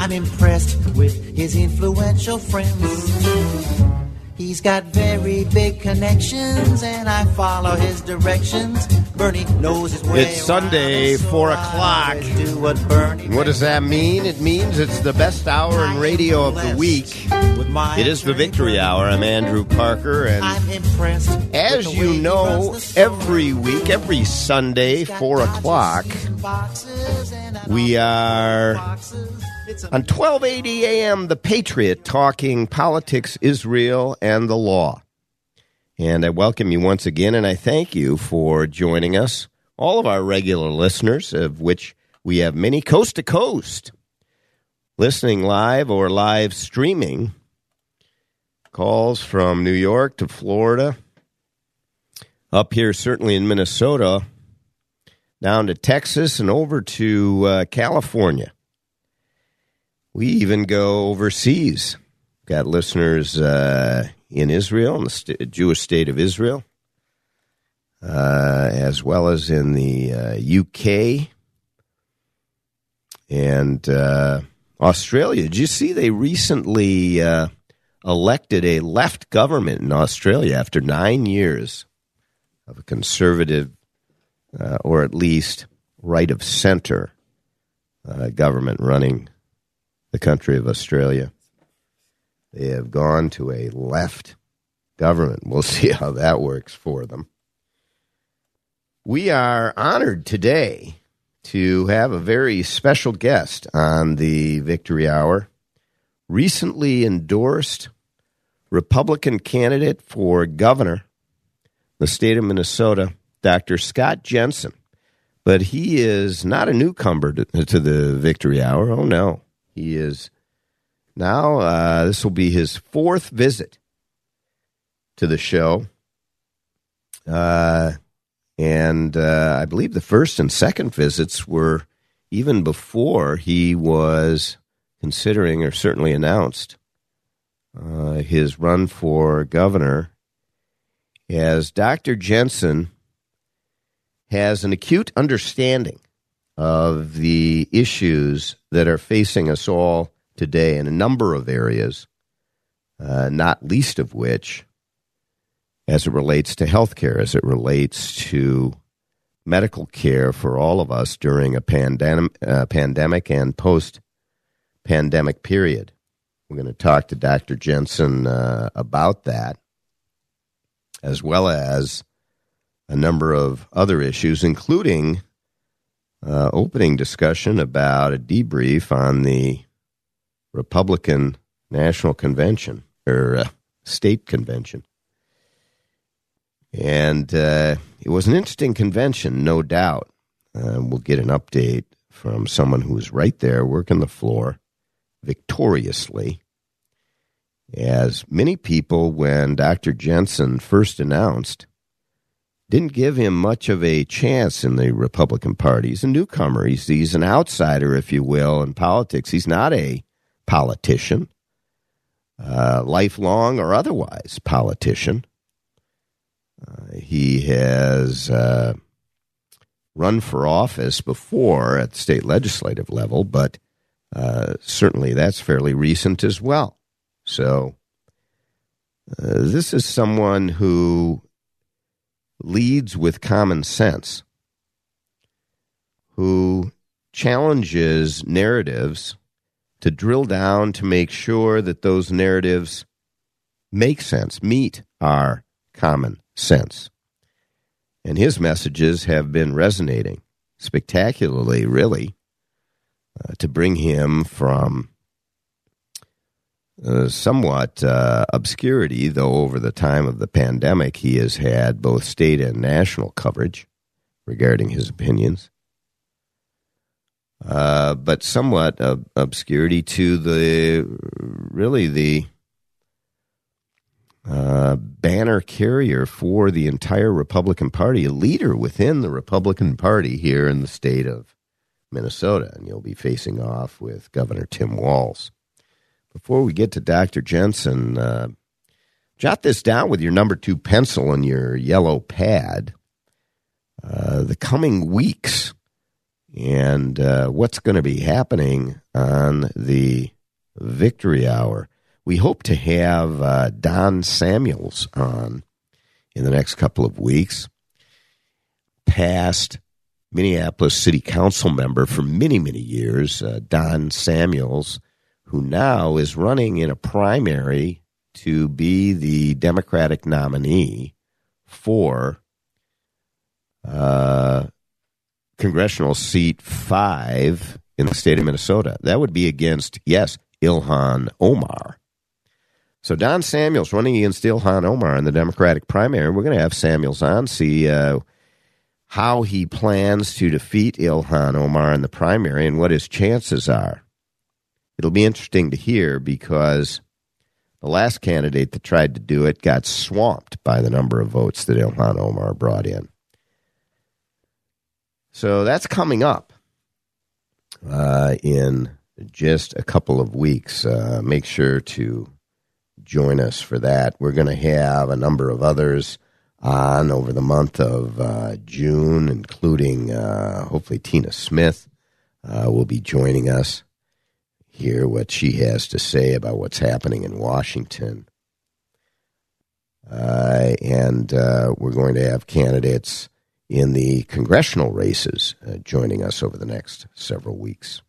I'm impressed with his influential friends. He's got very big connections, and I follow his directions. Bernie knows his way. It's Sunday, around, so 4 o'clock. Do what Bernie What does that mean? It means it's the best hour in radio of the week. With my It is the Victory. Hour. I'm Andrew Parker, and I'm impressed. as you know, every week, every Sunday, 4 o'clock, boxes we are boxes. It's a on 1280 AM, The Patriot, talking politics, Israel, and the law. And I welcome you once again, and I thank you for joining us, all of our regular listeners, of which we have many coast to coast, listening live or live streaming. Calls from New York to Florida, up here, certainly in Minnesota, down to Texas, and over to uh, California. We even go overseas. Got listeners uh, in Israel, in the st- Jewish state of Israel, uh, as well as in the uh, UK and uh, Australia. Did you see they recently uh, elected a left government in Australia after nine years of a conservative, uh, or at least right of center government running the country of Australia. They have gone to a left government. We'll see how that works for them. We are honored today to have a very special guest on the Victory Hour. Recently endorsed Republican candidate for governor, the state of Minnesota, Dr. Scott Jensen. But he is not a newcomer to, to the Victory Hour. Oh, no. He is now, uh, this will be his fourth visit to the show. Uh, and uh, I believe the first and second visits were even before he was considering or certainly announced uh, his run for governor. As Dr. Jensen has an acute understanding of the issues that are facing us all today in a number of areas, uh, not least of which as it relates to healthcare, as it relates to medical care for all of us during a pandem- uh, pandemic and post pandemic period. We're going to talk to Dr. Jensen uh, about that, as well as a number of other issues, including uh, opening discussion about a debrief on the Republican National Convention or uh, State Convention. And uh, it was an interesting convention, no doubt. Uh, we'll get an update from someone who's right there working the floor victoriously. As many people, when Dr. Jensen first announced, didn't give him much of a chance in the Republican Party. He's a newcomer. He's, he's an outsider, if you will, in politics. He's not a politician, uh, lifelong or otherwise politician. Uh, he has uh, run for office before at the state legislative level, but uh, certainly that's fairly recent as well. So uh, this is someone who leads with common sense, who challenges narratives to drill down to make sure that those narratives make sense, meet our common sense. And his messages have been resonating spectacularly, really, uh, to bring him from uh, somewhat uh, obscurity, though over the time of the pandemic, he has had both state and national coverage regarding his opinions. uh, but somewhat of obscurity to the really the uh, banner carrier for the entire Republican Party, a leader within the Republican Party here in the state of Minnesota. And you'll be facing off with Governor Tim Walz. Before we get to Dr. Jensen, uh, jot this down with your number two pencil and your yellow pad. Uh, the coming weeks and uh, what's going to be happening on the Victory Hour we hope to have uh, Don Samuels on in the next couple of weeks. Past Minneapolis City Council member for many, many years, uh, Don Samuels, who now is running in a primary to be the Democratic nominee for uh, congressional seat five in the state of Minnesota. That would be against, yes, Ilhan Omar. So Don Samuels running against Ilhan Omar in the Democratic primary. We're going to have Samuels on, see uh, how he plans to defeat Ilhan Omar in the primary and what his chances are. It'll be interesting to hear because the last candidate that tried to do it got swamped by the number of votes that Ilhan Omar brought in. So that's coming up uh, in just a couple of weeks. Uh, make sure to join us for that. We're going to have a number of others on over the month of uh, June, including uh, hopefully Tina Smith uh, will be joining us. Hear what she has to say about what's happening in Washington. Uh, and uh, we're going to have candidates in the congressional races uh, joining us over the next several weeks.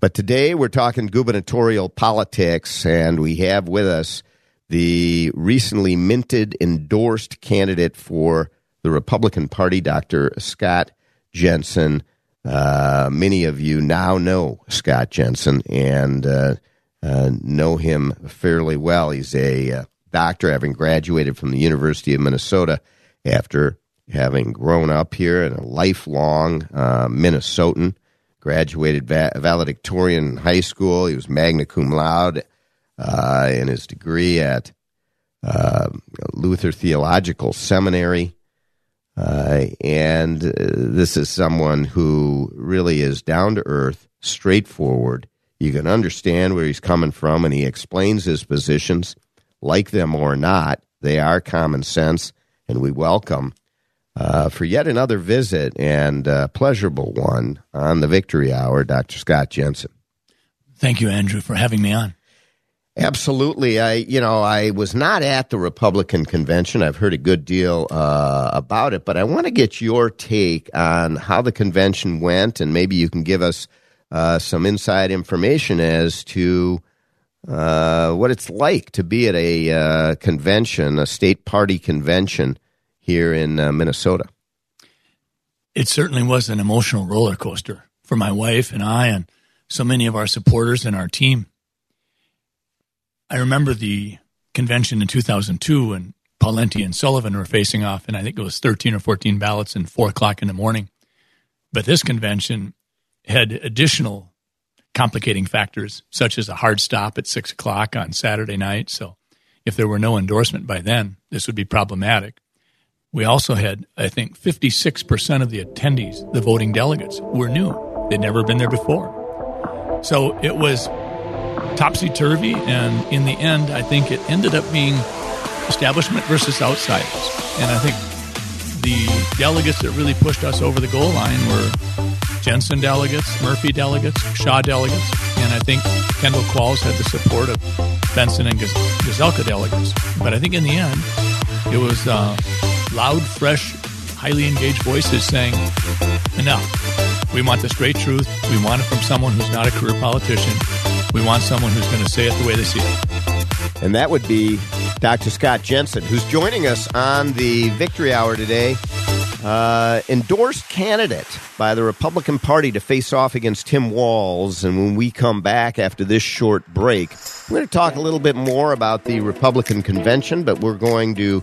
But today we're talking gubernatorial politics, and we have with us the recently minted endorsed candidate for the Republican Party, Dr. Scott Jensen. Uh, many of you now know Scott Jensen and uh, uh, know him fairly well. He's a uh, doctor, having graduated from the University of Minnesota after having grown up here and a lifelong uh, Minnesotan graduated va- valedictorian in high school. He was magna cum laude uh, in his degree at Luther Theological Seminary. Uh, and uh, this is someone who really is down to earth, straightforward. You can understand where he's coming from, and he explains his positions, like them or not. They are common sense, and we welcome uh, for yet another visit and uh, pleasurable one on the Victory Hour, Dr. Scott Jensen. Thank you, Andrew, for having me on. Absolutely. I, you know, I was not at the Republican convention. I've heard a good deal uh, about it, but I want to get your take on how the convention went, and maybe you can give us uh, some inside information as to uh, what it's like to be at a uh, convention, a state party convention here in uh, Minnesota. It certainly was an emotional roller coaster for my wife and I, and so many of our supporters and our team. I remember the convention in 2002 when Pawlenty and Sullivan were facing off, and I think it was 13 or 14 ballots and 4 o'clock in the morning. But this convention had additional complicating factors, such as a hard stop at 6 o'clock on Saturday night. So if there were no endorsement by then, this would be problematic. We also had, I think, 56% of the attendees, the voting delegates, were new. They'd never been there before. So it was topsy turvy. And in the end, I think it ended up being establishment versus outsiders. And I think the delegates that really pushed us over the goal line were Jensen delegates, Murphy delegates, Shaw delegates, and I think Kendall Qualls had the support of Benson and Gazelka delegates. But I think in the end, it was uh, loud, fresh, highly engaged voices saying, enough. We want the straight truth. We want it from someone who's not a career politician. We want someone who's going to say it the way they see it. And that would be Dr. Scott Jensen, who's joining us on the Victory Hour today. Uh, endorsed candidate by the Republican Party to face off against Tim Walz. And when we come back after this short break, we're going to talk a little bit more about the Republican convention, but we're going to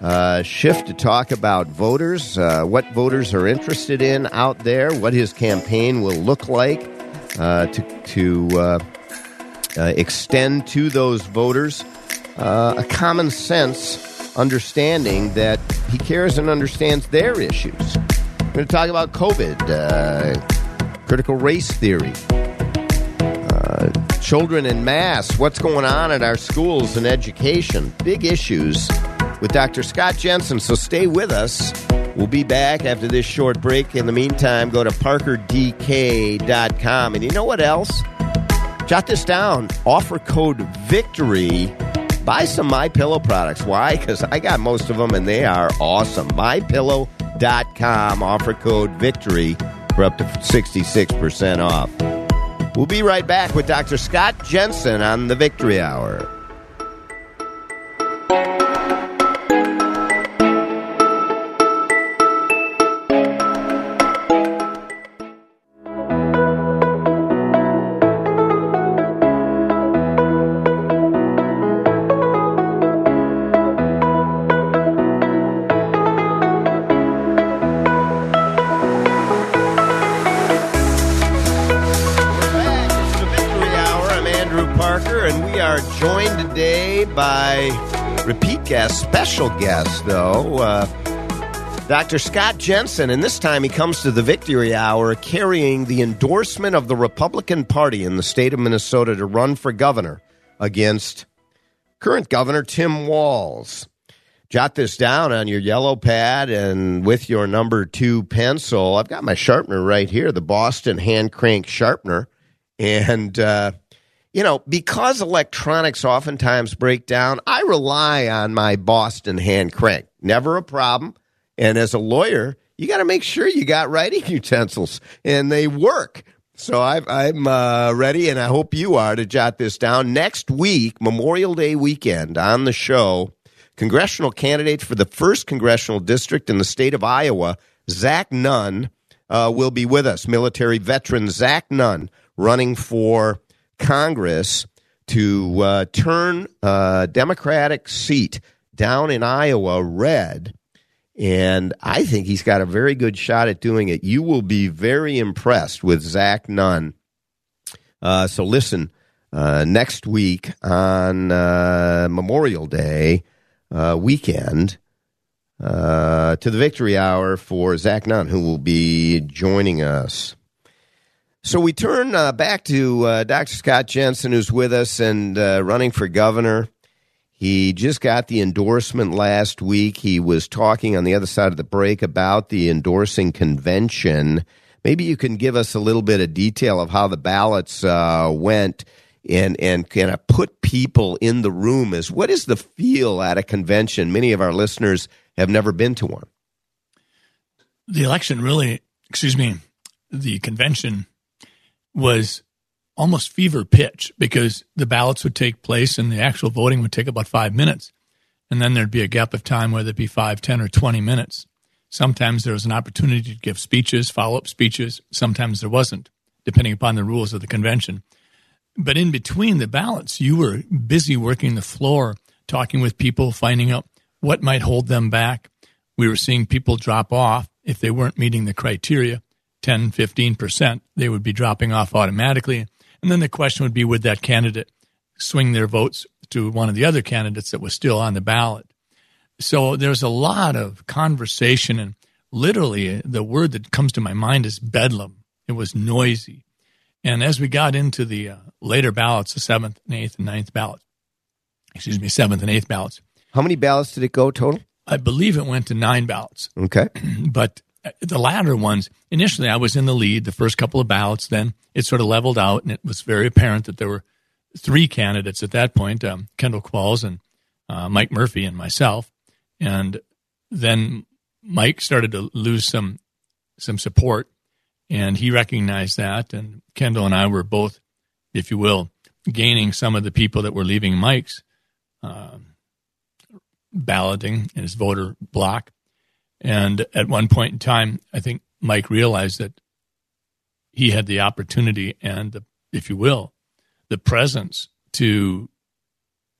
uh, Schiff to talk about voters, uh, what voters are interested in out there, what his campaign will look like uh, to, to uh, uh, extend to those voters uh, a common sense understanding that he cares and understands their issues. We're going to talk about COVID, critical race theory, children in mass, what's going on at our schools and education, big issues with Dr. Scott Jensen. So stay with us. We'll be back after this short break. In the meantime, go to parkerdk.com. And you know what else? Jot this down. Offer code VICTORY. Buy some My Pillow products. Why? Because I got most of them and they are awesome. MyPillow.com. Offer code VICTORY for up to 66% off. We'll be right back with Dr. Scott Jensen on the Victory Hour. By repeat guest, special guest, though, uh, Dr. Scott Jensen. And this time he comes to the Victory Hour carrying the endorsement of the Republican Party in the state of Minnesota to run for governor against current Governor Tim Walz. Jot this down on your yellow pad and with your number two pencil. I've got my sharpener right here, the Boston hand crank sharpener. And uh, you know, because electronics oftentimes break down, I rely on my Boston hand crank. Never a problem. And as a lawyer, you got to make sure you got writing utensils and they work. So i am uh, ready, and I hope you are to jot this down. Next week, Memorial Day weekend, on the show, congressional candidate for the first congressional district in the state of Iowa, Zach Nunn, uh, will be with us. Military veteran Zach Nunn running for Congress to uh, turn a Democratic seat down in Iowa red. And I think he's got a very good shot at doing it. You will be very impressed with Zach Nunn. Uh, so listen, uh, next week on uh, Memorial Day uh, weekend uh, to the Victory Hour for Zach Nunn, who will be joining us. So we turn uh, back to uh, Dr. Scott Jensen, who's with us and uh, running for governor. He just got the endorsement last week. He was talking on the other side of the break about the endorsing convention. Maybe you can give us a little bit of detail of how the ballots uh, went and and kind of put people in the room. Is what is the feel at a convention? Many of our listeners have never been to one. The election really, excuse me, the convention was almost fever pitch because the ballots would take place and the actual voting would take about five minutes. And then there'd be a gap of time, whether it be five, ten, or 20 minutes. Sometimes there was an opportunity to give speeches, follow up speeches. Sometimes there wasn't, depending upon the rules of the convention. But in between the ballots, you were busy working the floor, talking with people, finding out what might hold them back. We were seeing people drop off if they weren't meeting the criteria. 10, 15%, they would be dropping off automatically. And then the question would be would that candidate swing their votes to one of the other candidates that was still on the ballot? So there's a lot of conversation, and literally the word that comes to my mind is bedlam. It was noisy. And as we got into the uh, later ballots, the seventh and eighth and ninth ballots, excuse me, seventh and eighth ballots. How many ballots did it go total? I believe it went to nine ballots. Okay. but the latter ones, initially I was in the lead the first couple of ballots. Then it sort of leveled out, and it was very apparent that there were three candidates at that point um, Kendall Qualls and uh, Mike Murphy and myself. And then Mike started to lose some some support, and he recognized that. And Kendall and I were both, if you will, gaining some of the people that were leaving Mike's uh, balloting and his voter block. And at one point in time, I think Mike realized that he had the opportunity and, the, if you will, the presence to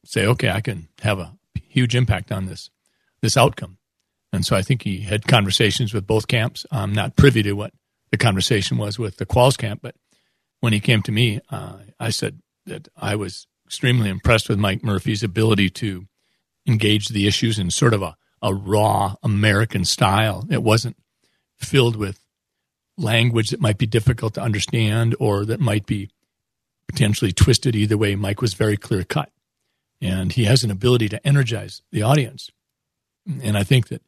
say, okay, I can have a huge impact on this this outcome. And so I think he had conversations with both camps. I'm not privy to what the conversation was with the Qualls camp, but when he came to me, uh, I said that I was extremely impressed with Mike Murphy's ability to engage the issues in sort of a, a raw American style. It wasn't filled with language that might be difficult to understand or that might be potentially twisted either way. Mike was very clear cut, and he has an ability to energize the audience. And I think that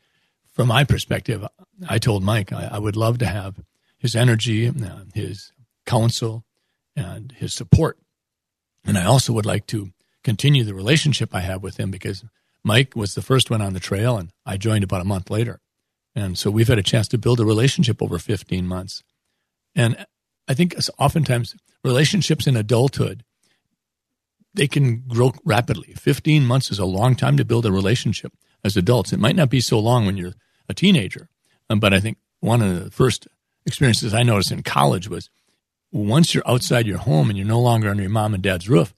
from my perspective, I told Mike I, I would love to have his energy, uh, his counsel, and his support. And I also would like to continue the relationship I have with him because Mike was the first one on the trail, and I joined about a month later. And so we've had a chance to build a relationship over 15 months. And I think oftentimes relationships in adulthood, they can grow rapidly. 15 months is a long time to build a relationship as adults. It might not be so long when you're a teenager, um, but I think one of the first experiences I noticed in college was once you're outside your home and you're no longer under your mom and dad's roof,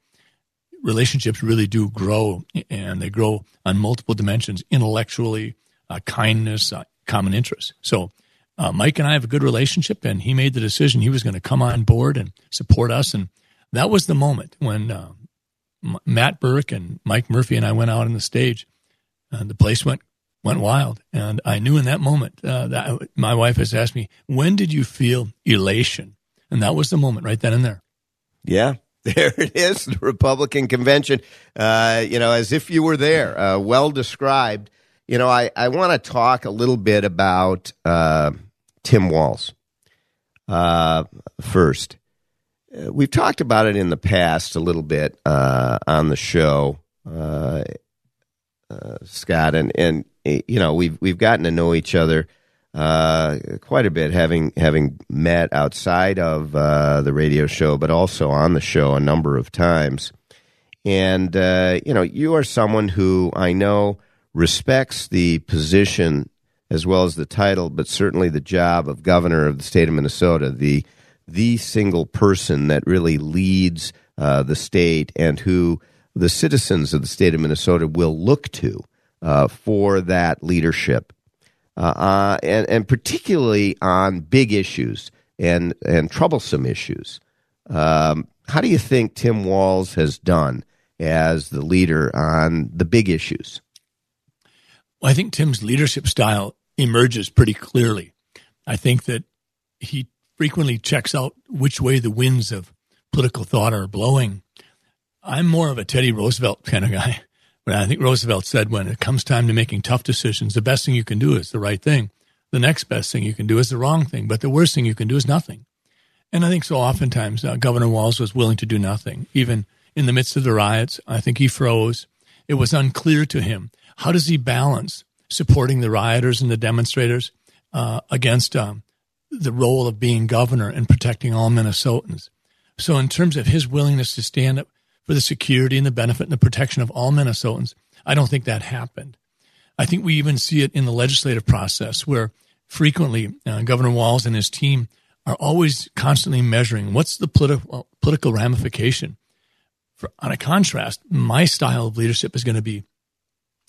relationships really do grow and they grow on multiple dimensions intellectually, uh, kindness, uh, common interests. So, uh, Mike and I have a good relationship, and he made the decision he was going to come on board and support us. And that was the moment when uh, M- Matt Birk and Mike Murphy and I went out on the stage. and the place went went wild, and I knew in that moment uh, that my wife has asked me, "When did you feel elation?" And that was the moment right then and there. Yeah, there it is, the Republican convention. Uh, you know, as if you were there, uh, well described. You know, I, I want to talk a little bit about uh, Tim Walz uh, first. Uh, we've talked about it in the past a little bit uh, on the show, Scott, and and you know we've we've gotten to know each other uh, quite a bit, having having met outside of uh, the radio show, but also on the show a number of times. And uh, you know, you are someone who I know respects the position as well as the title, but certainly the job of governor of the state of Minnesota, the the single person that really leads uh, the state and who the citizens of the state of Minnesota will look to uh, for that leadership uh, uh, and, and particularly on big issues and, and troublesome issues. Um, how do you think Tim Walz has done as the leader on the big issues? Well, I think Tim's leadership style emerges pretty clearly. I think that he frequently checks out which way the winds of political thought are blowing. I'm more of a Teddy Roosevelt kind of guy. But I think Roosevelt said when it comes time to making tough decisions, the best thing you can do is the right thing. The next best thing you can do is the wrong thing. But the worst thing you can do is nothing. And I think so oftentimes uh, Governor Walz was willing to do nothing. Even in the midst of the riots, I think he froze. It was unclear to him. How does he balance supporting the rioters and the demonstrators uh, against um, the role of being governor and protecting all Minnesotans? So, in terms of his willingness to stand up for the security and the benefit and the protection of all Minnesotans. I don't think that happened. I think we even see it in the legislative process where frequently uh, Governor Walz and his team are always constantly measuring what's the politi- political ramification. For, on a contrast, my style of leadership is going to be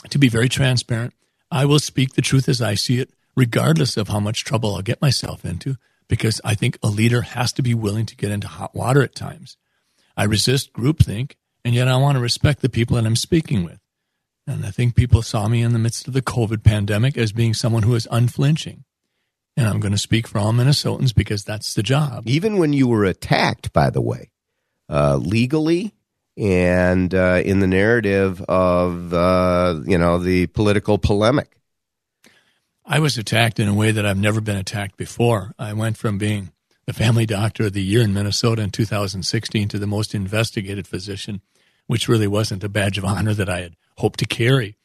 to be very transparent. I will speak the truth as I see it, regardless of how much trouble I'll get myself into, because I think a leader has to be willing to get into hot water at times. I resist groupthink, and yet I want to respect the people that I'm speaking with. And I think people saw me in the midst of the COVID pandemic as being someone who is unflinching. And I'm going to speak for all Minnesotans because that's the job. Even when you were attacked, by the way, uh, legally and uh, in the narrative of uh, you know the political polemic. I was attacked in a way that I've never been attacked before. I went from being the family doctor of the year in Minnesota in 2016 to the most investigated physician, which really wasn't a badge of honor that I had hoped to carry.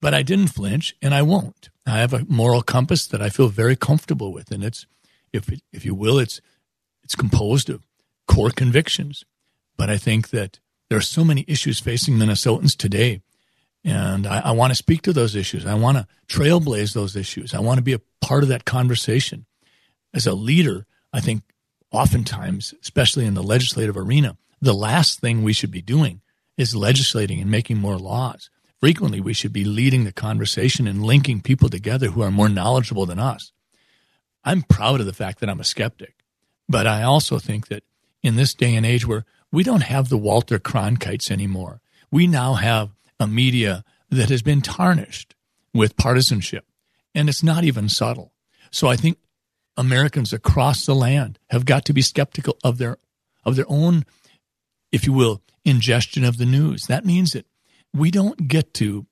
But I didn't flinch, and I won't. I have a moral compass that I feel very comfortable with, and it's, if if you will, it's it's composed of core convictions. But I think that there are so many issues facing Minnesotans today, and I, I want to speak to those issues. I want to trailblaze those issues. I want to be a part of that conversation. As a leader, I think oftentimes, especially in the legislative arena, the last thing we should be doing is legislating and making more laws. frequently we should be leading the conversation and linking people together who are more knowledgeable than us. I'm proud of the fact that I'm a skeptic, but I also think that in this day and age where we don't have the Walter Cronkites anymore, we now have a media that has been tarnished with partisanship, and it's not even subtle. So I think Americans across the land have got to be skeptical of their of their own, if you will, ingestion of the news. That means that we don't get to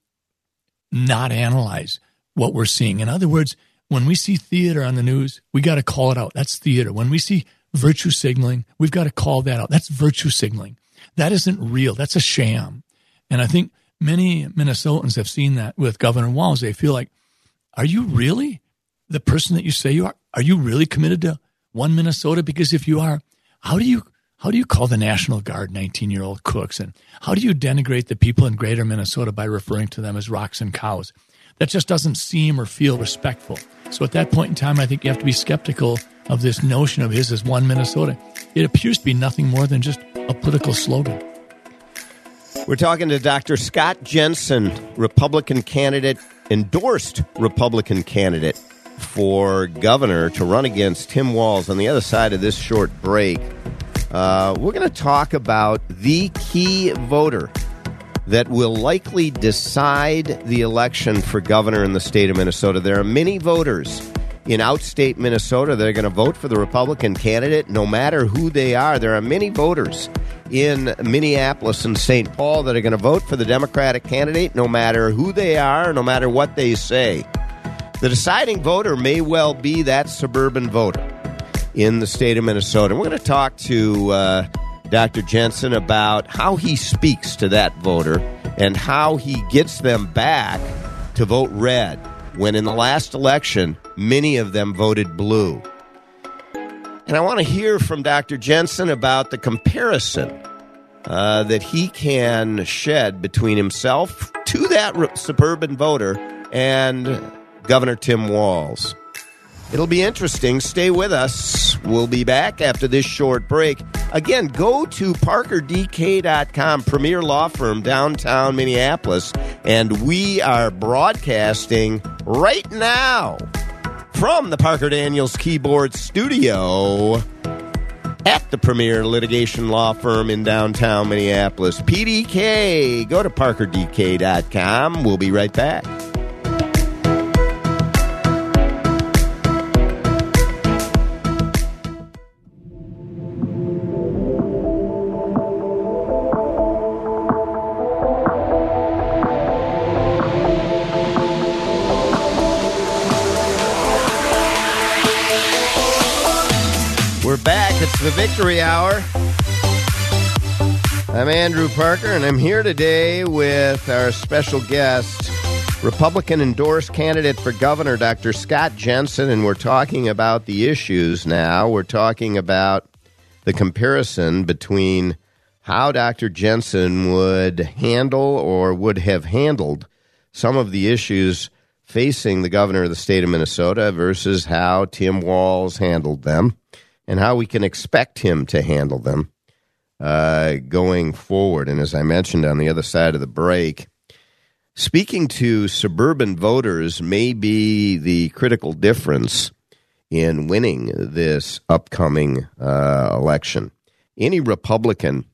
not analyze what we're seeing. In other words, when we see theater on the news, we got to call it out. That's theater. When we see virtue signaling, we've got to call that out. That's virtue signaling. That isn't real. That's a sham. And I think many Minnesotans have seen that with Governor Walz. They feel like, are you really the person that you say you are? Are you really committed to one Minnesota? Because if you are, how do you how do you call the National Guard 19 year old cooks? And how do you denigrate the people in greater Minnesota by referring to them as rocks and cows? That just doesn't seem or feel respectful. So at that point in time, I think you have to be skeptical of this notion of his as one Minnesota. It appears to be nothing more than just a political slogan. We're talking to Dr. Scott Jensen, Republican candidate, endorsed Republican candidate for governor to run against Tim Walz on the other side of this short break. Uh, we're going to talk about the key voter that will likely decide the election for governor in the state of Minnesota. There are many voters in outstate Minnesota that are going to vote for the Republican candidate no matter who they are. There are many voters in Minneapolis and St. Paul that are going to vote for the Democratic candidate no matter who they are, no matter what they say. The deciding voter may well be that suburban voter in the state of Minnesota. We're going to talk to uh, Dr. Jensen about how he speaks to that voter and how he gets them back to vote red when in the last election many of them voted blue. And I want to hear from Dr. Jensen about the comparison uh, that he can shed between himself to that suburban voter and Governor Tim Walz. It'll be interesting. Stay with us. We'll be back after this short break. Again, go to parkerdk.com, premier law firm downtown Minneapolis, and we are broadcasting right now from the Parker Daniels Kibort Studio at the premier litigation law firm in downtown Minneapolis. PDK. Go to parkerdk.com. We'll be right back. The Victory Hour. I'm Andrew Parker, and I'm here today with our special guest, Republican endorsed candidate for governor, Dr. Scott Jensen, and we're talking about the issues now. We're talking about the comparison between how Dr. Jensen would handle or would have handled some of the issues facing the governor of the state of Minnesota versus how Tim Walz handled them and how we can expect him to handle them uh, going forward. And as I mentioned on the other side of the break, speaking to suburban voters may be the critical difference in winning this upcoming uh, election. Any Republican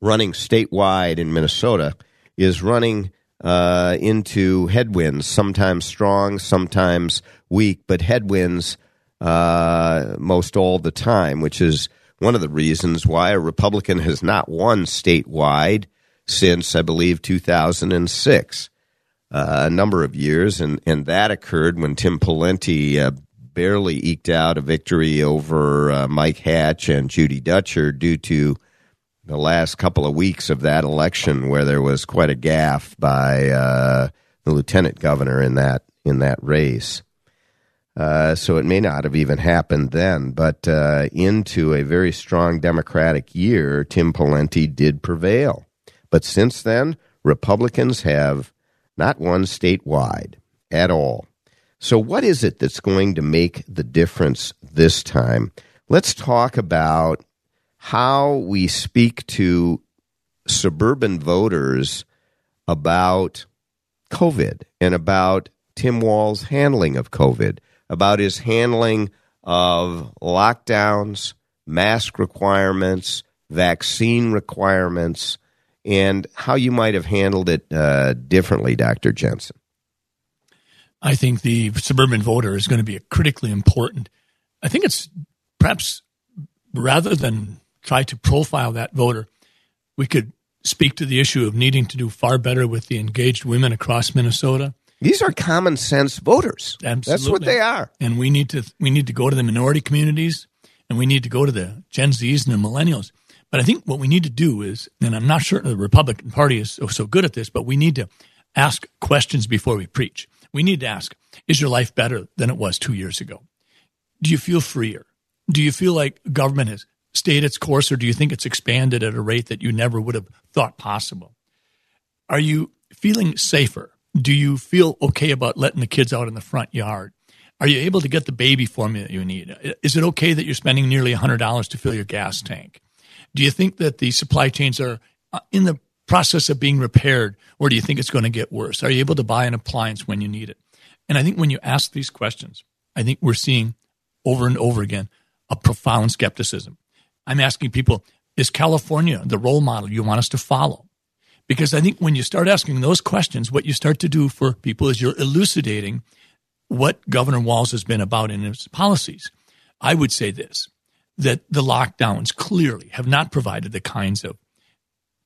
running statewide in Minnesota is running uh, into headwinds, sometimes strong, sometimes weak, but headwinds uh, most all the time, which is one of the reasons why a Republican has not won statewide since, I believe, 2006. Uh, a number of years, and, and that occurred when Tim Pawlenty uh, barely eked out a victory over uh, Mike Hatch and Judi Dutcher due to the last couple of weeks of that election, where there was quite a gaffe by uh, the lieutenant governor in that in that race. Uh, so it may not have even happened then, but uh, into a very strong Democratic year, Tim Pawlenty did prevail. But since then, Republicans have not won statewide at all. So, what is it that's going to make the difference this time? Let's talk about how we speak to suburban voters about COVID and about Tim Walz's handling of COVID, about his handling of lockdowns, mask requirements, vaccine requirements, and how you might have handled it uh, differently, Dr. Jensen. I think the suburban voter is going to be critically important. I think it's perhaps rather than try to profile that voter, we could speak to the issue of needing to do far better with the engaged women across Minnesota. These are common sense voters. Absolutely. That's what they are. And we need to we need to go to the minority communities and we need to go to the Gen Zs and the millennials. But I think what we need to do is, and I'm not sure the Republican Party is so, so good at this, but we need to ask questions before we preach. We need to ask, is your life better than it was two years ago? Do you feel freer? Do you feel like government has stayed its course or do you think it's expanded at a rate that you never would have thought possible? Are you feeling safer? Do you feel okay about letting the kids out in the front yard? Are you able to get the baby formula you need? Is it okay that you're spending nearly $100 to fill your gas tank? Do you think that the supply chains are uh, in the process of being repaired, or do you think it's going to get worse? Are you able to buy an appliance when you need it? And I think when you ask these questions, I think we're seeing over and over again a profound skepticism. I'm asking people, is California the role model you want us to follow? Because I think when you start asking those questions, what you start to do for people is you're elucidating what Governor Walz has been about in his policies. I would say this that the lockdowns clearly have not provided the kinds of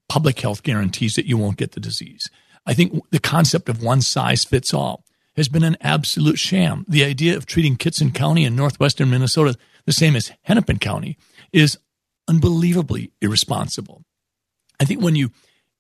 public health guarantees that you won't get the disease. I think the concept of one size fits all has been an absolute sham. The idea of treating Kittson County in northwestern Minnesota the same as Hennepin County is unbelievably irresponsible. I think when you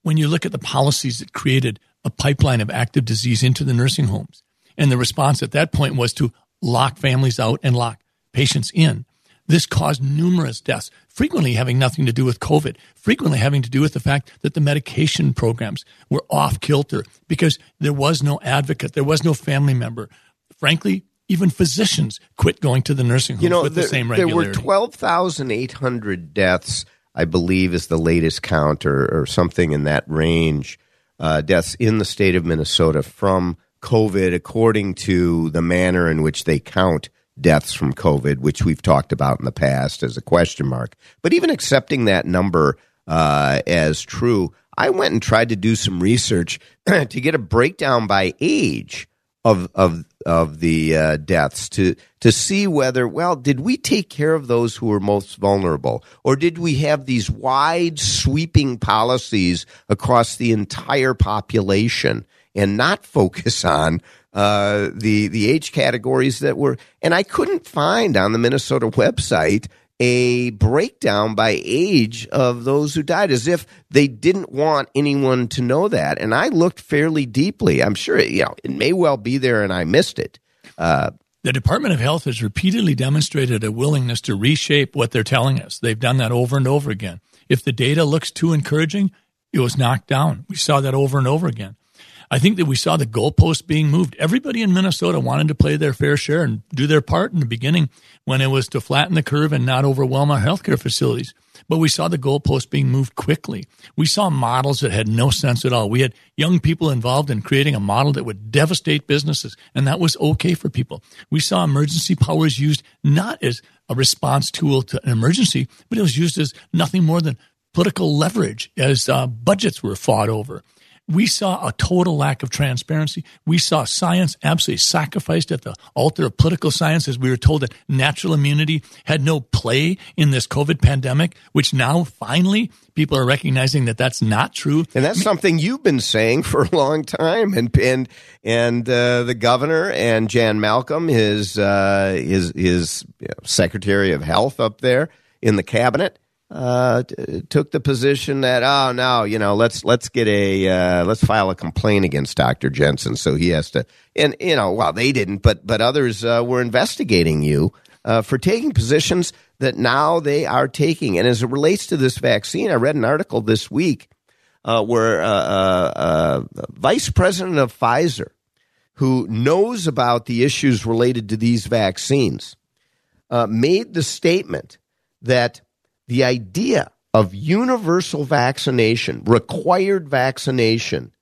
when you look at the policies that created a pipeline of active disease into the nursing homes, and the response at that point was to lock families out and lock patients in. This caused numerous deaths, frequently having nothing to do with COVID, frequently having to do with the fact that the medication programs were off kilter because there was no advocate, there was no family member. Frankly, even physicians quit going to the nursing homes you know, with there, the same regularity. There were 12,800 deaths, I believe, is the latest count, or, or something in that range, uh, deaths in the state of Minnesota from COVID, according to the manner in which they count deaths from COVID, which we've talked about in the past as a question mark. But even accepting that number uh, as true, I went and tried to do some research to get a breakdown by age of of of the uh, deaths to to see whether well did we take care of those who were most vulnerable? Or did we have these wide sweeping policies across the entire population and not focus on uh, the the age categories that were? And I couldn't find on the Minnesota website a breakdown by age of those who died as if they didn't want anyone to know that. And I looked fairly deeply. I'm sure, you know, it may well be there and I missed it. Uh, the Department of Health has repeatedly demonstrated a willingness to reshape what they're telling us. They've done that over and over again. If the data looks too encouraging, it was knocked down. We saw that over and over again. I think that we saw the goalposts being moved. Everybody in Minnesota wanted to play their fair share and do their part in the beginning when it was to flatten the curve and not overwhelm our healthcare facilities. But we saw the goalposts being moved quickly. We saw models that had no sense at all. We had young people involved in creating a model that would devastate businesses, and that was okay for people. We saw emergency powers used not as a response tool to an emergency, but it was used as nothing more than political leverage as uh, budgets were fought over. We saw a total lack of transparency. We saw science absolutely sacrificed at the altar of political science as we were told that natural immunity had no play in this COVID pandemic, which now finally people are recognizing that that's not true. And that's I mean, something you've been saying for a long time. And and and uh, the governor and Jan Malcolm, his uh, his his you know, secretary of health up there in the cabinet uh, t- took the position that oh no, you know, let's let's get a uh, let's file a complaint against Dr. Jensen, so he has to. And you know, well, they didn't, but but others uh, were investigating you uh, for taking positions that now they are taking. And as it relates to this vaccine, I read an article this week uh, where uh, vice president of Pfizer, who knows about the issues related to these vaccines, made the statement that the idea of universal vaccination, required vaccination,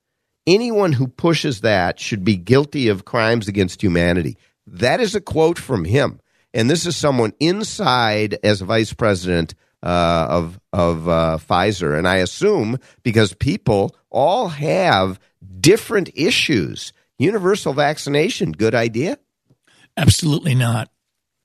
anyone who pushes that should be guilty of crimes against humanity. That is a quote from him. And this is someone inside as vice president uh, of of uh, Pfizer, and I assume because people all have different issues. Universal vaccination, good idea? Absolutely not.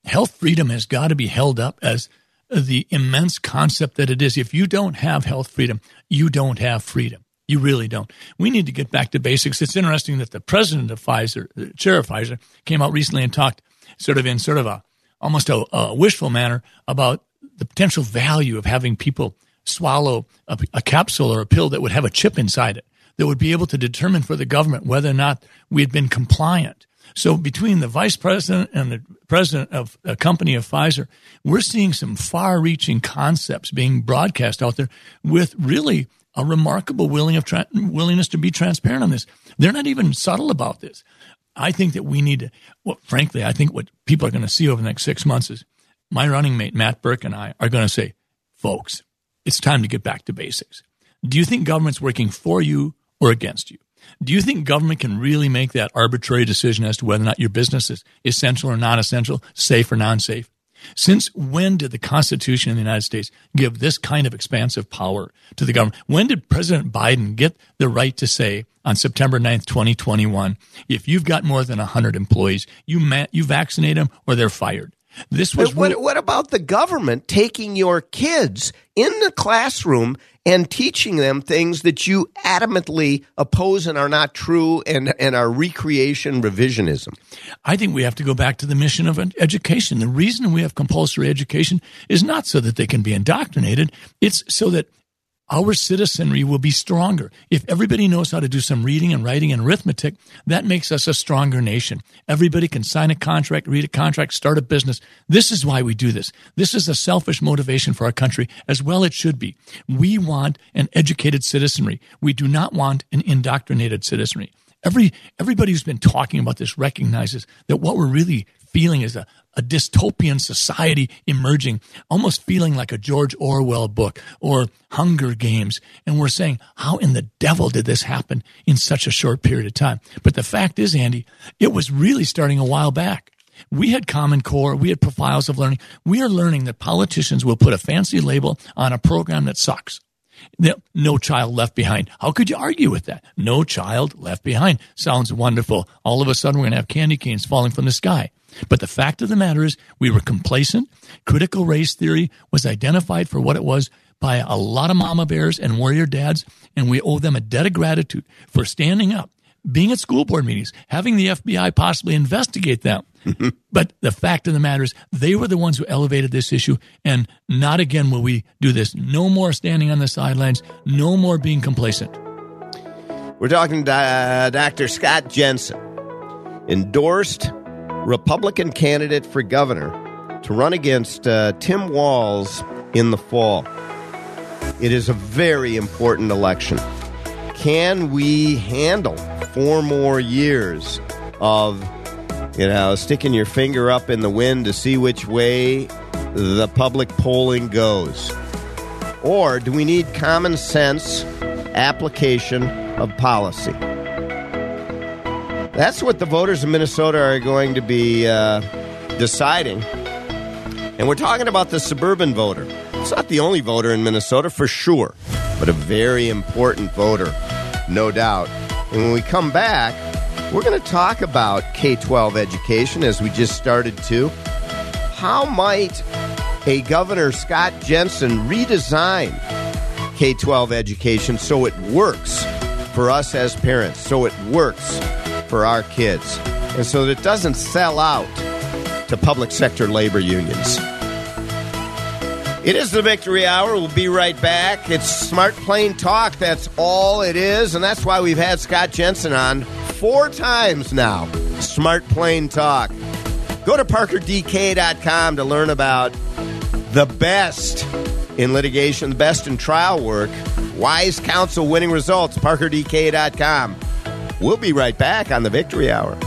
Health freedom has got to be held up as the immense concept that it is. If you don't have health freedom, you don't have freedom. You really don't. We need to get back to basics. It's interesting that the president of Pfizer, the chair of Pfizer, came out recently and talked sort of in sort of a almost a, a wishful manner about the potential value of having people swallow a, a capsule or a pill that would have a chip inside it that would be able to determine for the government whether or not we had been compliant. So between the vice president and the president of a company of Pfizer, we're seeing some far-reaching concepts being broadcast out there with really a remarkable willing of tra- willingness to be transparent on this. They're not even subtle about this. I think that we need to, well, frankly, I think what people are going to see over the next six months is my running mate, Matt Birk, and I are going to say, folks, it's time to get back to basics. Do you think government's working for you or against you? Do you think government can really make that arbitrary decision as to whether or not your business is essential or non essential, safe or non safe? Since when did the Constitution of the United States give this kind of expansive power to the government? When did President Biden get the right to say on September 9th, 2021, if you've got more than 100 employees, you, ma- you vaccinate them or they're fired? This was what, what about the government taking your kids in the classroom and teaching them things that you adamantly oppose and are not true and, and are recreation revisionism? I think we have to go back to the mission of education. The reason we have compulsory education is not so that they can be indoctrinated, it's so that our citizenry will be stronger. If everybody knows how to do some reading and writing and arithmetic, that makes us a stronger nation. Everybody can sign a contract, read a contract, start a business. This is why we do this. This is a selfish motivation for our country, as well it should be. We want an educated citizenry. We do not want an indoctrinated citizenry. Every everybody who's been talking about this recognizes that what we're really feeling is a, a dystopian society emerging, almost feeling like a George Orwell book or Hunger Games. And we're saying, how in the devil did this happen in such a short period of time? But the fact is, Andy, it was really starting a while back. We had Common Core, we had profiles of learning. We are learning that politicians will put a fancy label on a program that sucks. No child left behind. How could you argue with that? No child left behind. Sounds wonderful. All of a sudden, we're going to have candy canes falling from the sky. But the fact of the matter is, we were complacent. Critical race theory was identified for what it was by a lot of mama bears and warrior dads, and we owe them a debt of gratitude for standing up, being at school board meetings, having the FBI possibly investigate them. but the fact of the matter is, they were the ones who elevated this issue, and not again will we do this. No more standing on the sidelines, no more being complacent. We're talking to uh, Dr. Scott Jensen, endorsed Republican candidate for governor to run against uh, Tim Walz in the fall. It is a very important election. Can we handle four more years of, you know, sticking your finger up in the wind to see which way the public polling goes? Or do we need common sense application of policy? That's what the voters of Minnesota are going to be uh, deciding. And we're talking about the suburban voter. It's not the only voter in Minnesota for sure, but a very important voter, no doubt. And when we come back, we're going to talk about K 12 education as we just started to. How might a Governor Scott Jensen redesign K 12 education so it works for us as parents, so it works for our kids, and so that it doesn't sell out to public sector labor unions. It is the Victory Hour. We'll be right back. It's Smart Plain Talk. That's all it is, and that's why we've had Scott Jensen on four times now. Smart Plain Talk. Go to parkerdk.com to learn about the best in litigation, the best in trial work, wise counsel winning results, parkerdk.com. We'll be right back on the Victory Hour.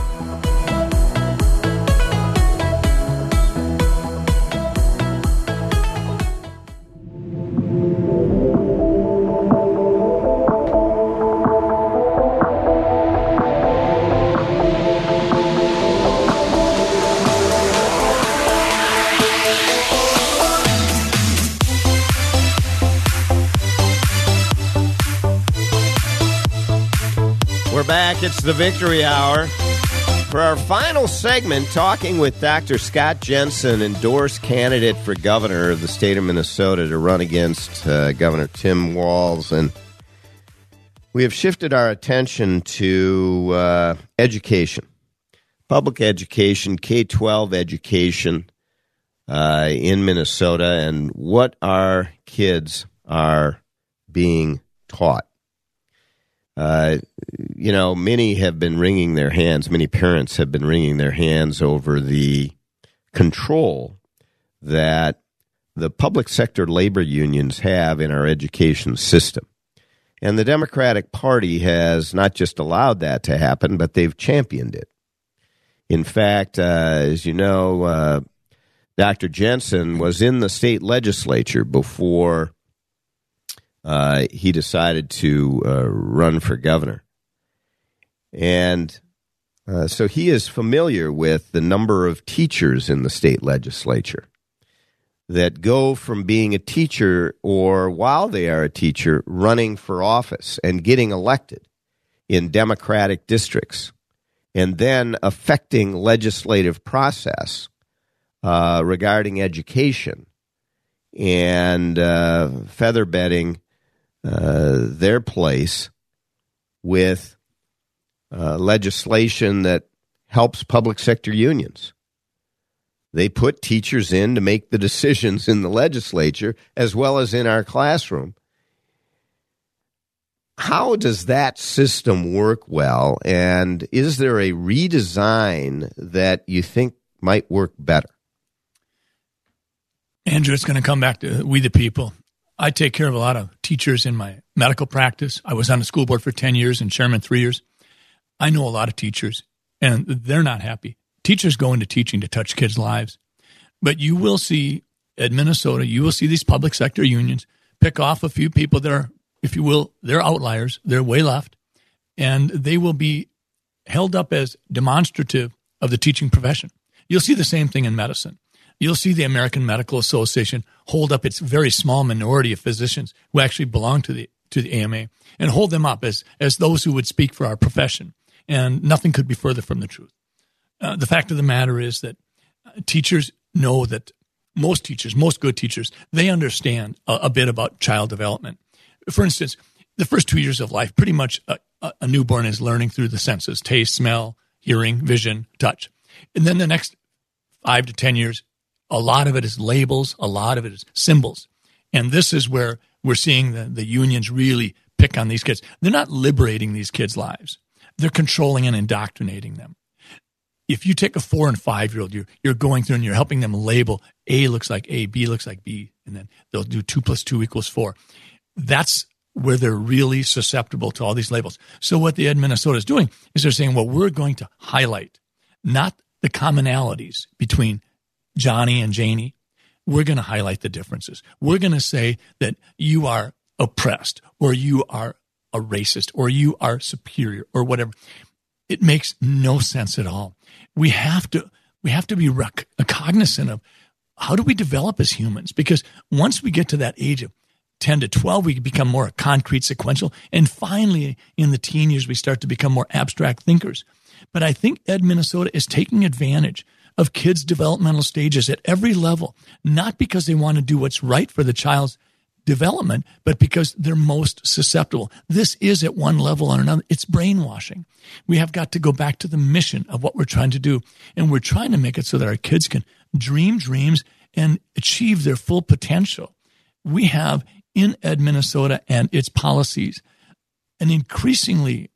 Back. It's the Victory Hour. For our final segment, talking with Dr. Scott Jensen, endorsed candidate for governor of the state of Minnesota to run against uh, Governor Tim Walz. And we have shifted our attention to uh, education, public education, K 12 education uh, in Minnesota, and what our kids are being taught. Uh, you know, many have been wringing their hands, many parents have been wringing their hands over the control that the public sector labor unions have in our education system. And the Democratic Party has not just allowed that to happen, but they've championed it. In fact, uh, as you know, uh, Dr. Jensen was in the state legislature before uh, he decided to uh, run for governor. And uh, so he is familiar with the number of teachers in the state legislature that go from being a teacher or while they are a teacher running for office and getting elected in democratic districts and then affecting legislative process uh, regarding education and uh, feather bedding uh, their place with uh, legislation that helps public sector unions. They put teachers in to make the decisions in the legislature as well as in our classroom. How does that system work well? And is there a redesign that you think might work better? Andrew, it's going to come back to we the people. I take care of a lot of teachers in my medical practice. I was on the school board for 10 years and chairman three years. I know a lot of teachers and they're not happy. Teachers go into teaching to touch kids' lives. But you will see at Minnesota, you will see these public sector unions pick off a few people that are, if you will, they're outliers, they're way left, and they will be held up as demonstrative of the teaching profession. You'll see the same thing in medicine. You'll see the American Medical Association hold up its very small minority of physicians who actually belong to the to the AMA and hold them up as as those who would speak for our profession. And nothing could be further from the truth. Uh, the fact of the matter is that uh, teachers know that most teachers, most good teachers, they understand a, a, bit about child development. For instance, the first two years of life, pretty much a, a newborn is learning through the senses taste, smell, hearing, vision, touch. And then the next five to 10 years, a lot of it is labels, a lot of it is symbols. And this is where we're seeing the, the unions really pick on these kids. They're not liberating these kids' lives, they're controlling and indoctrinating them. If you take a four and five year old, you're, you're going through and you're helping them label A looks like A, B looks like B, and then they'll do two plus two equals four. That's where they're really susceptible to all these labels. So what the Ed Minnesota is doing is they're saying, well, we're going to highlight not the commonalities between Johnny and Janie, we're going to highlight the differences. We're going to say that you are oppressed or you are a racist or you are superior or whatever. It makes no sense at all. We have to we have to be rec- cognizant of how do we develop as humans because once we get to that age of 10 to 12 we become more concrete sequential and finally in the teen years we start to become more abstract thinkers. But I think Ed Minnesota is taking advantage of kids' developmental stages at every level, not because they want to do what's right for the child's development, but because they're most susceptible. This is at one level or another. It's brainwashing. We have got to go back to the mission of what we're trying to do. And we're trying to make it so that our kids can dream dreams and achieve their full potential. We have in Ed Minnesota and its policies an increasingly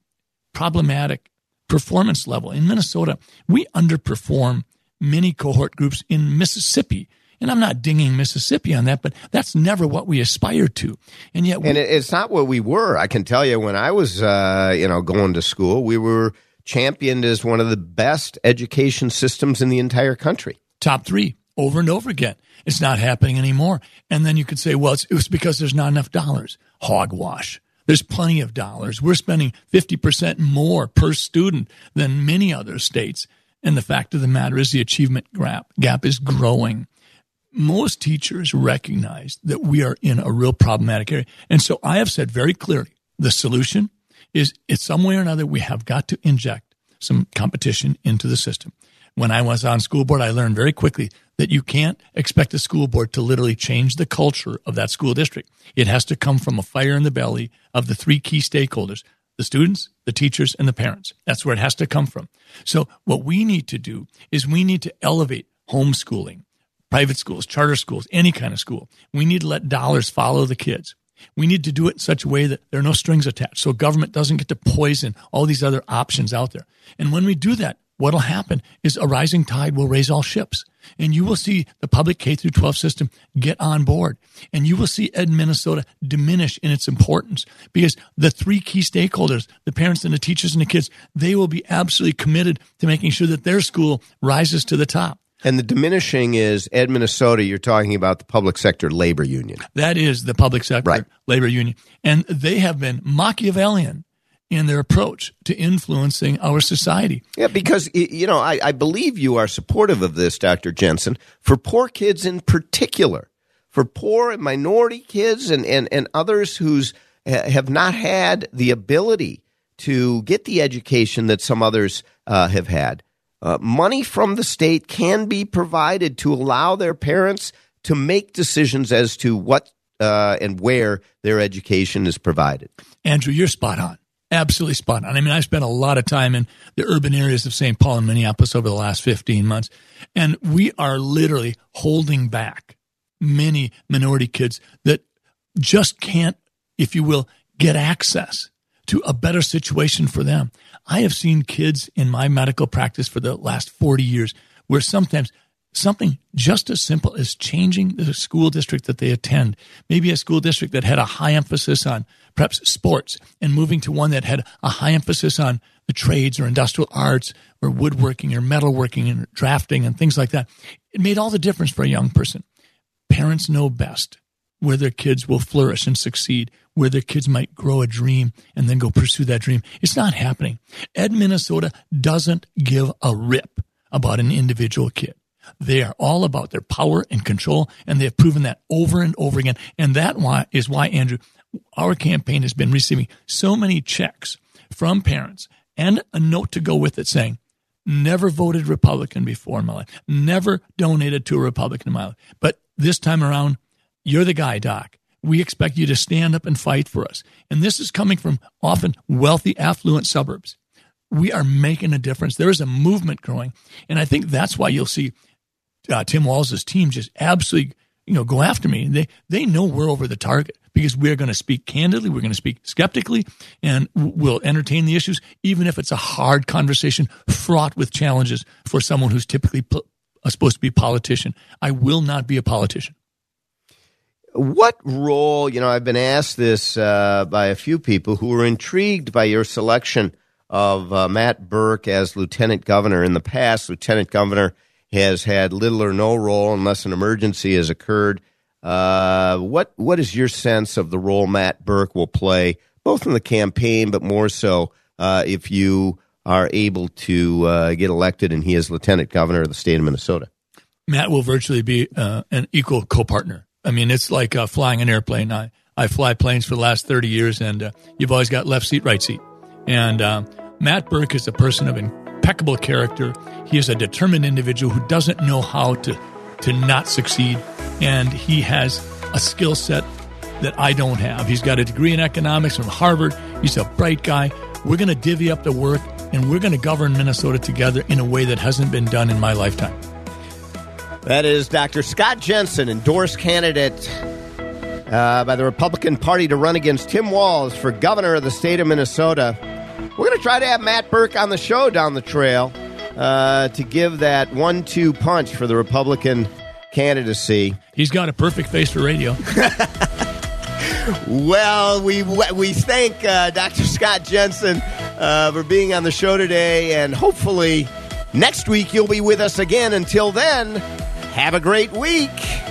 problematic performance level. In Minnesota, we underperform many cohort groups in Mississippi. And I'm not dinging Mississippi on that, but that's never what we aspire to. And yet, we, and it's not what we were. I can tell you, when I was, uh, you know, going to school, we were championed as one of the best education systems in the entire country. Top three over and over again. It's not happening anymore. And then you could say, well, it's, it was because there's not enough dollars. Hogwash. There's plenty of dollars. We're spending 50% more per student than many other states. And the fact of the matter is the achievement gap, gap is growing. Most teachers recognize that we are in a real problematic area. And so I have said very clearly the solution is it's some way or another we have got to inject some competition into the system. When I was on school board, I learned very quickly that you can't expect a school board to literally change the culture of that school district. It has to come from a fire in the belly of the three key stakeholders the students, the teachers, and the parents. That's where it has to come from. So, what we need to do is we need to elevate homeschooling, private schools, charter schools, any kind of school. We need to let dollars follow the kids. We need to do it in such a way that there are no strings attached so government doesn't get to poison all these other options out there. And when we do that, what'll happen is a rising tide will raise all ships and you will see the public K through 12 system get on board and you will see Ed Minnesota diminish in its importance because the three key stakeholders, the parents and the teachers and the kids, they will be absolutely committed to making sure that their school rises to the top. And the diminishing is Ed Minnesota, you're talking about the public sector labor union. That is the public sector right. labor union. And they have been Machiavellian in their approach to influencing our society. Yeah, because, you know, I, I believe you are supportive of this, Dr. Jensen, for poor kids in particular, for poor and minority kids and, and, and others who's have not had the ability to get the education that some others uh, have had. Uh, money from the state can be provided to allow their parents to make decisions as to what uh, and where their education is provided. Andrew, you're spot on. Absolutely spot on. I mean, I spent a lot of time in the urban areas of St. Paul and Minneapolis over the last 15 months, and we are literally holding back many minority kids that just can't, if you will, get access to a better situation for them. I have seen kids in my medical practice for the last 40 years where sometimes something just as simple as changing the school district that they attend, maybe a school district that had a high emphasis on perhaps sports and moving to one that had a high emphasis on the trades or industrial arts or woodworking or metalworking and drafting and things like that. It made all the difference for a young person. Parents know best where their kids will flourish and succeed, where their kids might grow a dream and then go pursue that dream. It's not happening. Ed Minnesota doesn't give a rip about an individual kid. They are all about their power and control, and they have proven that over and over again. And that why, is why, Andrew, our campaign has been receiving so many checks from parents and a note to go with it saying, never voted Republican before in my life, never donated to a Republican in my life. But this time around, you're the guy, Doc. We expect you to stand up and fight for us. And this is coming from often wealthy, affluent suburbs. We are making a difference. There is a movement growing. And I think that's why you'll see uh, Tim Walz's team just absolutely, you know, go after me. They, they know we're over the target because we're going to speak candidly. We're going to speak skeptically and we'll entertain the issues, even if it's a hard conversation fraught with challenges for someone who's typically po- supposed to be a politician. I will not be a politician. What role, you know, I've been asked this uh, by a few people who were intrigued by your selection of uh, Matt Birk as lieutenant governor. In the past, lieutenant governor has had little or no role unless an emergency has occurred. Uh, what what is your sense of the role Matt Birk will play, both in the campaign, but more so uh, if you are able to uh, get elected and he is lieutenant governor of the state of Minnesota? Matt will virtually be uh, an equal co-partner I mean, it's like uh, flying an airplane. I, I fly planes for the last 30 years, and uh, you've always got left seat, right seat. And uh, Matt Birk is a person of impeccable character. He is a determined individual who doesn't know how to, to not succeed. And he has a skill set that I don't have. He's got a degree in economics from Harvard. He's a bright guy. We're going to divvy up the work, and we're going to govern Minnesota together in a way that hasn't been done in my lifetime. That is Dr. Scott Jensen, endorsed candidate uh, by the Republican Party to run against Tim Walz for governor of the state of Minnesota. We're going to try to have Matt Birk on the show down the trail uh, to give that one two punch for the Republican candidacy. He's got a perfect face for radio. well, we, we thank uh, Dr. Scott Jensen uh, for being on the show today, and hopefully next week you'll be with us again. Until then, have a great week.